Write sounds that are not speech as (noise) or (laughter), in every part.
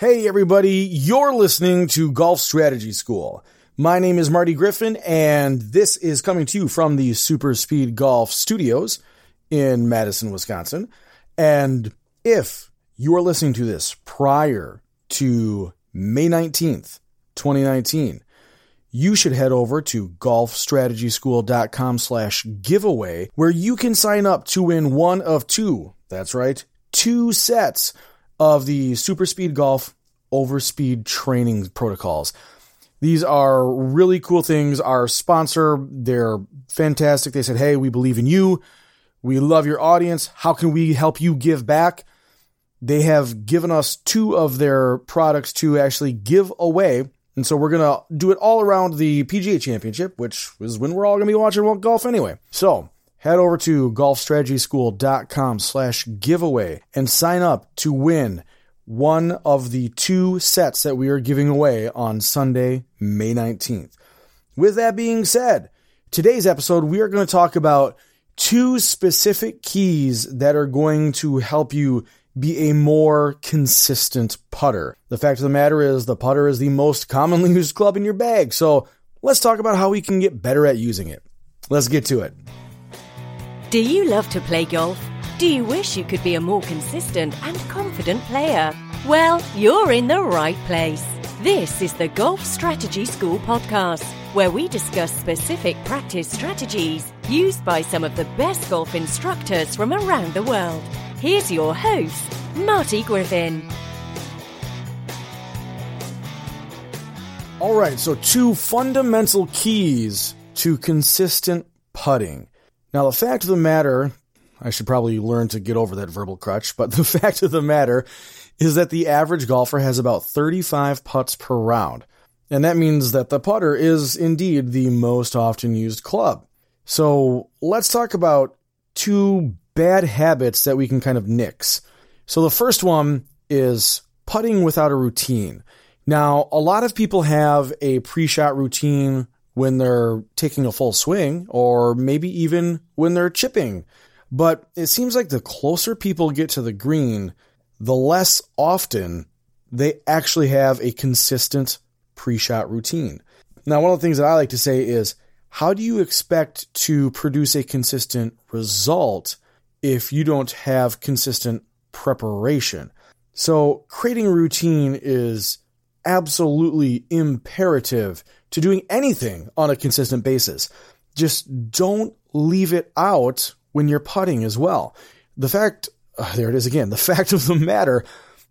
Hey everybody, you're listening to Golf Strategy School. My name is Marty Griffin and this is coming to you from the Super Speed Golf Studios in Madison, Wisconsin. And if you are listening to this prior to May 19th, 2019, you should head over to golfstrategyschool.com slash giveaway where you can sign up to win one of two, that's right, two sets of the Super Speed Golf Overspeed training protocols. These are really cool things. Our sponsor, they're fantastic. They said, Hey, we believe in you. We love your audience. How can we help you give back? They have given us two of their products to actually give away. And so we're going to do it all around the PGA Championship, which is when we're all going to be watching golf anyway. So head over to golfstrategyschool.com slash giveaway and sign up to win one of the two sets that we are giving away on Sunday, May 19th. With that being said, today's episode, we are going to talk about two specific keys that are going to help you be a more consistent putter. The fact of the matter is, the putter is the most commonly (laughs) used club in your bag. So let's talk about how we can get better at using it. Let's get to it. Do you love to play golf? Do you wish you could be a more consistent and confident player? Well, you're in the right place. This is the Golf Strategy School podcast, where we discuss specific practice strategies used by some of the best golf instructors from around the world. Here's your host, Marty Griffin. All right, so two fundamental keys to consistent putting. Now, the fact of the matter, I should probably learn to get over that verbal crutch, but (laughs) the fact of the matter is that the average golfer has about 35 putts per round. And that means that the putter is indeed the most often used club. So let's talk about two bad habits that we can kind of nix. So the first one is putting without a routine. Now, a lot of people have a pre-shot routine when they're taking a full swing or maybe even when they're chipping. But it seems like the closer people get to the green, the less often they actually have a consistent pre-shot routine. Now, one of the things that I like to say is, how do you expect to produce a consistent result if you don't have consistent preparation. So creating a routine is absolutely imperative to doing anything on a consistent basis. Just don't leave it out when you're putting as well. The fact, uh, there it is again, the (laughs) fact of the matter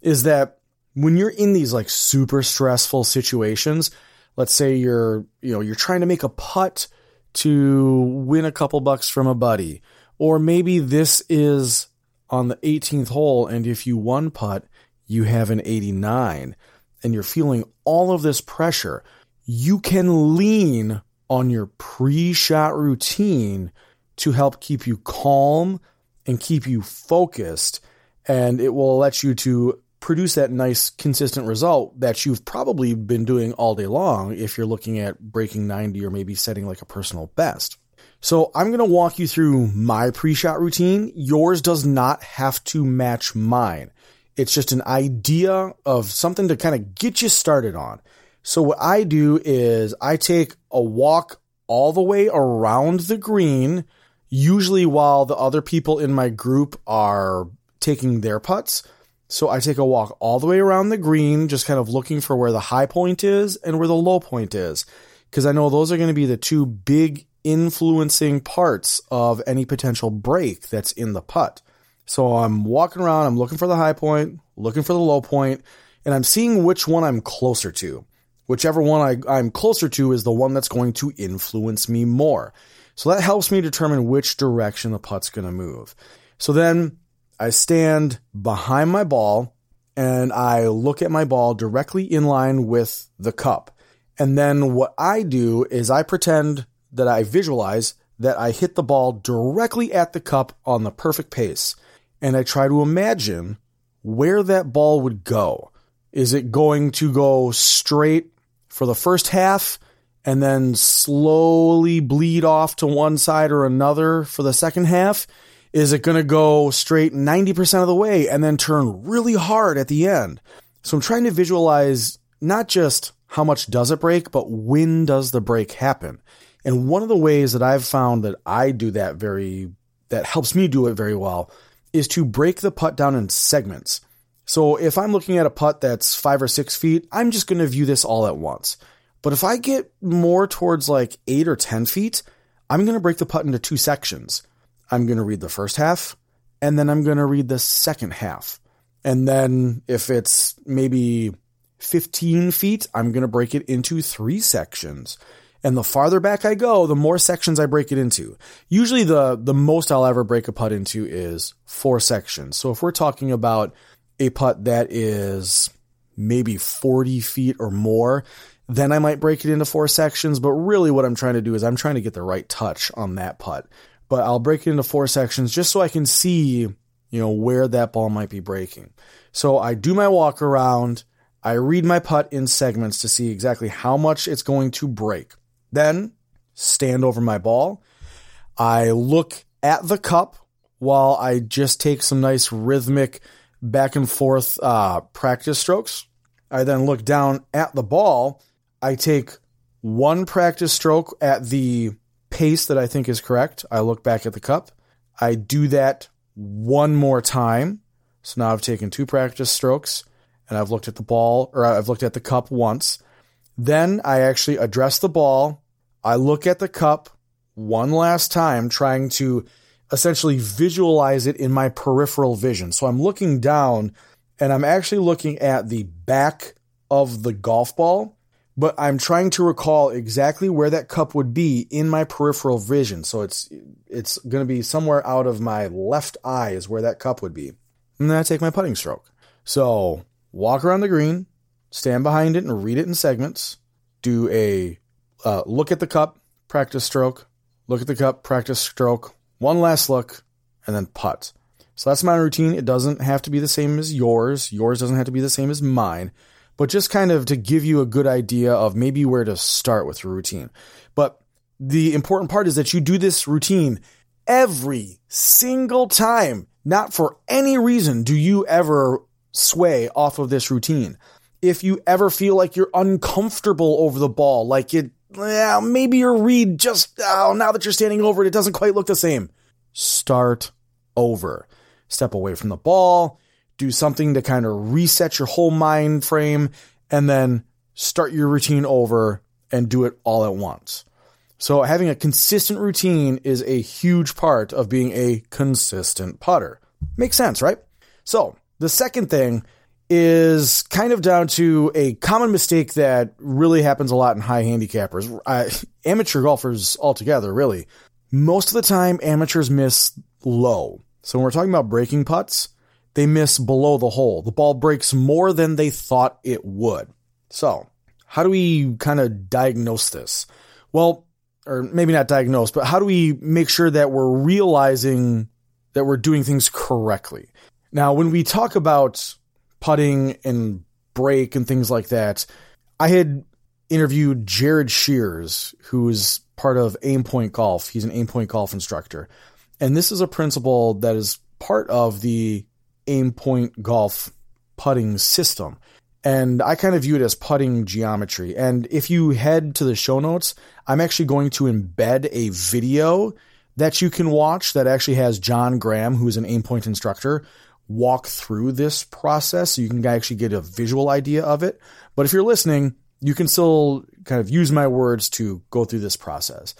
is that when you're in these like super stressful situations, let's say you're, you know, you're trying to make a putt to win a couple bucks from a buddy or maybe this is on the 18th hole, and if you one putt, you have an 89, and you're feeling all of this pressure. You can lean on your pre shot routine to help keep you calm and keep you focused. And it will let you to produce that nice, consistent result that you've probably been doing all day long if you're looking at breaking 90 or maybe setting like a personal best. So I'm going to walk you through my pre-shot routine. Yours does not have to match mine. It's just an idea of something to kind of get you started on. So what I do is I take a walk all the way around the green, usually while the other people in my group are taking their putts. So I take a walk all the way around the green, just kind of looking for where the high point is and where the low point is. Because I know those are going to be the two big influencing parts of any potential break that's in the putt. So I'm walking around, I'm looking for the high point, looking for the low point, and I'm seeing which one I'm closer to. Whichever one I, am closer to is the one that's going to influence me more. So that helps me determine which direction the putt's going to move. So then I stand behind my ball and I look at my ball directly in line with the cup. And then what I do is I pretend that I visualize that I hit the ball directly at the cup on the perfect pace. And I try to imagine where that ball would go. Is it going to go straight for the first half and then slowly bleed off to one side or another for the second half? Is it going to go straight 90% of the way and then turn really hard at the end? So I'm trying to visualize not just how much does it break, but when does the break happen? And one of the ways that I've found that I do that very, that helps me do it very well is to break the putt down in segments. So if I'm looking at a putt that's five or six feet, I'm just going to view this all at once. But if I get more towards like eight or 10 feet, I'm going to break the putt into two sections. I'm going to read the first half and then I'm going to read the second half. And then if it's maybe 15 feet, I'm going to break it into three sections. And the farther back I go, the more sections I break it into. Usually the, the most I'll ever break a putt into is four sections. So if we're talking about a putt that is maybe 40 feet or more, then I might break it into four sections. But really what I'm trying to do is I'm trying to get the right touch on that putt. But I'll break it into four sections just so I can see, you know, where that ball might be breaking. So I do my walk around. I read my putt in segments to see exactly how much it's going to break. Then stand over my ball. I look at the cup while I just take some nice rhythmic back and forth uh, practice strokes. I then look down at the ball. I take one practice stroke at the pace that I think is correct. I look back at the cup. I do that one more time. So now I've taken two practice strokes and I've looked at the ball or I've looked at the cup once. Then I actually address the ball. I look at the cup one last time, trying to essentially visualize it in my peripheral vision. So I'm looking down and I'm actually looking at the back of the golf ball, but I'm trying to recall exactly where that cup would be in my peripheral vision. So it's it's going to be somewhere out of my left eye is where that cup would be. And then I take my putting stroke. So walk around the green, stand behind it and read it in segments. Do a uh, look at the cup, practice stroke, look at the cup, practice stroke, one last look, and then putt. So that's my routine. It doesn't have to be the same as yours. Yours doesn't have to be the same as mine, but just kind of to give you a good idea of maybe where to start with your routine. But the important part is that you do this routine every single time. Not for any reason do you ever sway off of this routine. If you ever feel like you're uncomfortable over the ball, like it, yeah, maybe your read just, oh, now that you're standing over it, it doesn't quite look the same. Start over. Step away from the ball, do something to kind of reset your whole mind frame, and then start your routine over and do it all at once. So having a consistent routine is a huge part of being a consistent putter. Makes sense, right? So the second thing is kind of down to a common mistake that really happens a lot in high handicappers, (laughs) amateur golfers altogether, really. Most of the time, amateurs miss low. So when we're talking about breaking putts, they miss below the hole. The ball breaks more than they thought it would. So, how do we kind of diagnose this? Well, or maybe not diagnose, but how do we make sure that we're realizing that we're doing things correctly? Now, when we talk about putting and break and things like that, I had interviewed Jared Shears, who is part of Aimpoint Golf. He's an Aimpoint Golf instructor. And this is a principle that is part of the Aimpoint Golf putting system. And I kind of view it as putting geometry. And if you head to the show notes, I'm actually going to embed a video that you can watch that actually has John Graham, who's an Aimpoint instructor, walk through this process so you can actually get a visual idea of it. But if you're listening, you can still kind of use my words to go through this process.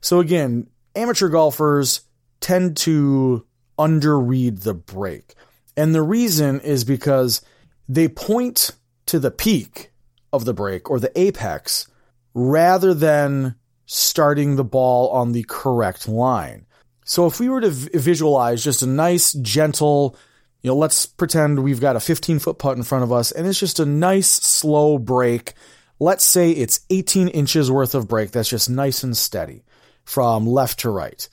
So again, amateur golfers tend to underread the break. And the reason is because they point to the peak of the break or the apex rather than starting the ball on the correct line. So if we were to v- visualize just a nice, gentle, you know, let's pretend we've got a 15 foot putt in front of us and it's just a nice, slow break. Let's say it's 18 inches worth of break that's just nice and steady from left to right.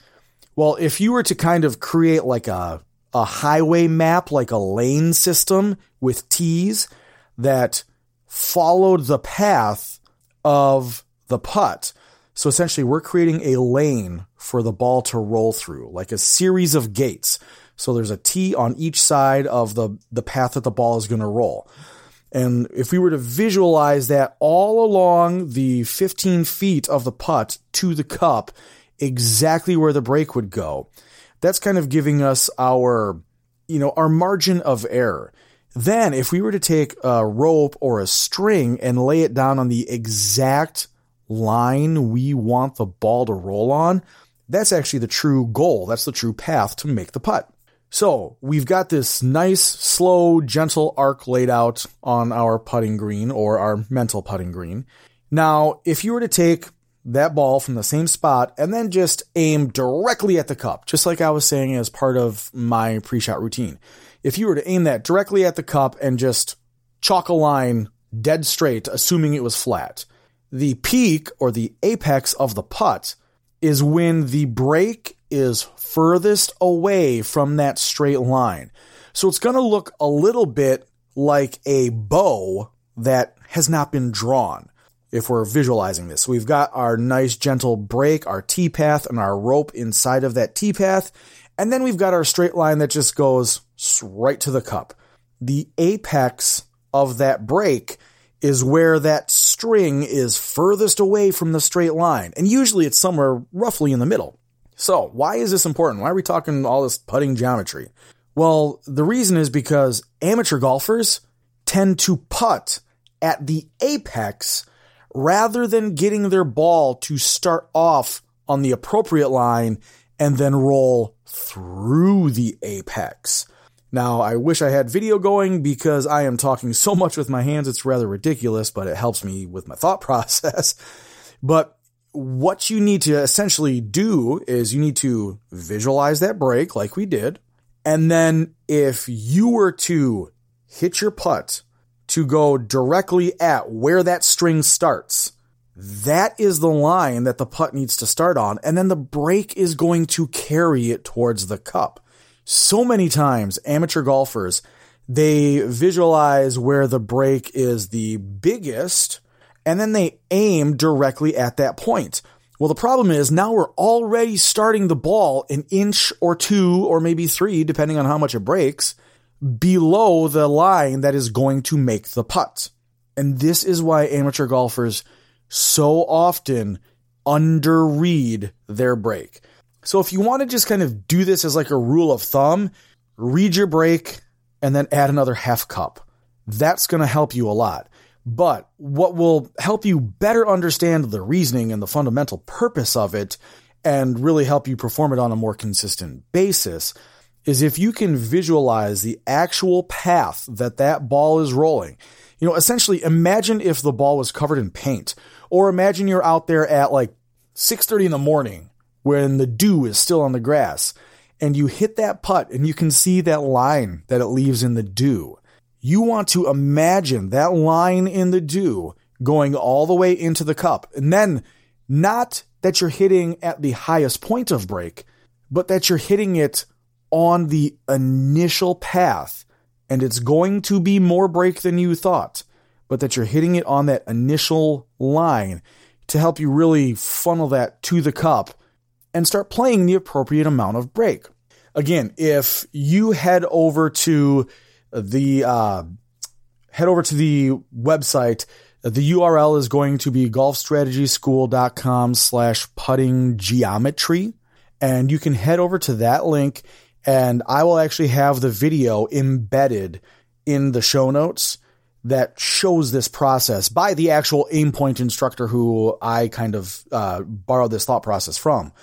Well, if you were to kind of create like a, a highway map, like a lane system with T's that followed the path of the putt. So essentially, we're creating a lane for the ball to roll through, like a series of gates. So there's a T on each side of the, the path that the ball is going to roll. And if we were to visualize that all along the 15 feet of the putt to the cup, exactly where the break would go, that's kind of giving us our, you know, our margin of error. Then, if we were to take a rope or a string and lay it down on the exact line we want the ball to roll on, that's actually the true goal. That's the true path to make the putt. So we've got this nice, slow, gentle arc laid out on our putting green or our mental putting green. Now, if you were to take that ball from the same spot and then just aim directly at the cup, just like I was saying as part of my pre shot routine, if you were to aim that directly at the cup and just chalk a line dead straight, assuming it was flat, the peak or the apex of the putt is when the break is furthest away from that straight line. So it's going to look a little bit like a bow that has not been drawn if we're visualizing this. So we've got our nice gentle break, our T path, and our rope inside of that T path. And then we've got our straight line that just goes right to the cup. The apex of that break is where that string is furthest away from the straight line. And usually it's somewhere roughly in the middle. So why is this important? Why are we talking all this putting geometry? Well, the reason is because amateur golfers tend to putt at the apex rather than getting their ball to start off on the appropriate line and then roll through the apex. Now, I wish I had video going because I am talking so much with my hands, it's rather ridiculous, but it helps me with my thought (laughs) process. But what you need to essentially do is you need to visualize that break like we did. And then if you were to hit your putt to go directly at where that string starts, that is the line that the putt needs to start on. And then the break is going to carry it towards the cup. So many times, amateur golfers, they visualize where the break is the biggest and then they aim directly at that point. Well, the problem is now we're already starting the ball an inch or two or maybe three, depending on how much it breaks, below the line that is going to make the putt. And this is why amateur golfers so often underread their break. So if you want to just kind of do this as like a rule of thumb, read your break and then add another half cup. That's going to help you a lot. But what will help you better understand the reasoning and the fundamental purpose of it and really help you perform it on a more consistent basis is if you can visualize the actual path that that ball is rolling. You know, essentially imagine if the ball was covered in paint or imagine you're out there at like 6:30 in the morning when the dew is still on the grass and you hit that putt and you can see that line that it leaves in the dew. You want to imagine that line in the dew going all the way into the cup. And then not that you're hitting at the highest point of break, but that you're hitting it on the initial path. And it's going to be more break than you thought, but that you're hitting it on that initial line to help you really funnel that to the cup and start playing the appropriate amount of break. Again, if you head over to the uh, head over to the website. The URL is going to be golfstrategyschool.com slash putting geometry. And you can head over to that link And I will actually have the video embedded in the show notes that shows this process by the actual Aimpoint instructor who I kind of uh, borrowed this thought process from.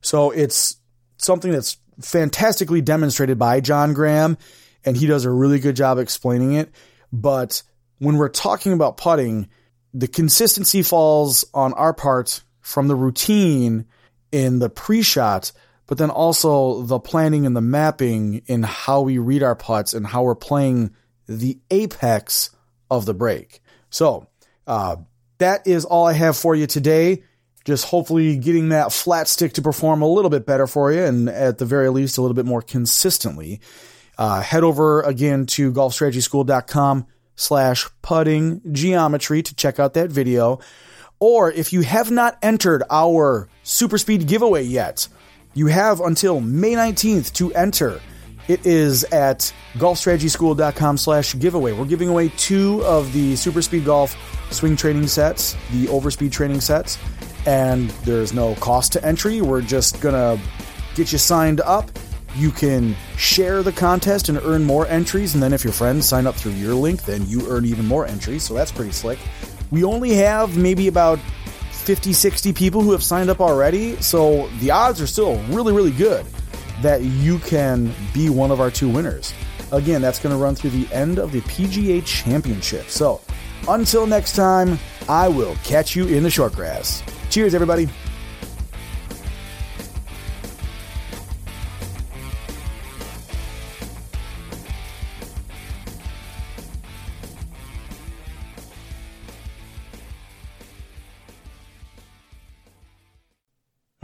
So it's something that's fantastically demonstrated by John Graham, and he does a really good job explaining it. But when we're talking about putting, the consistency falls on our part from the routine in the pre-shot, but then also the planning and the mapping in how we read our putts and how we're playing the apex of the break. So, uh, that is all I have for you today. Just hopefully getting that flat stick to perform a little bit better for you and at the very least a little bit more consistently. Uh, head over again to golfstrategyschool.com slash putting geometry to check out that video. Or if you have not entered our super speed giveaway yet, you have until May 19th to enter. It is at golfstrategyschool.com slash giveaway. We're giving away two of the super speed golf swing training sets, the overspeed training sets, and there's no cost to entry. We're just gonna get you signed up you can share the contest and earn more entries, and then if your friends sign up through your link, then you earn even more entries, so that's pretty slick. We only have maybe about 50, 60 people who have signed up already, so the odds are still really, really good that you can be one of our two winners. Again, that's going to run through the end of the PGA Championship. So until next time, I will catch you in the short grass. Cheers, everybody.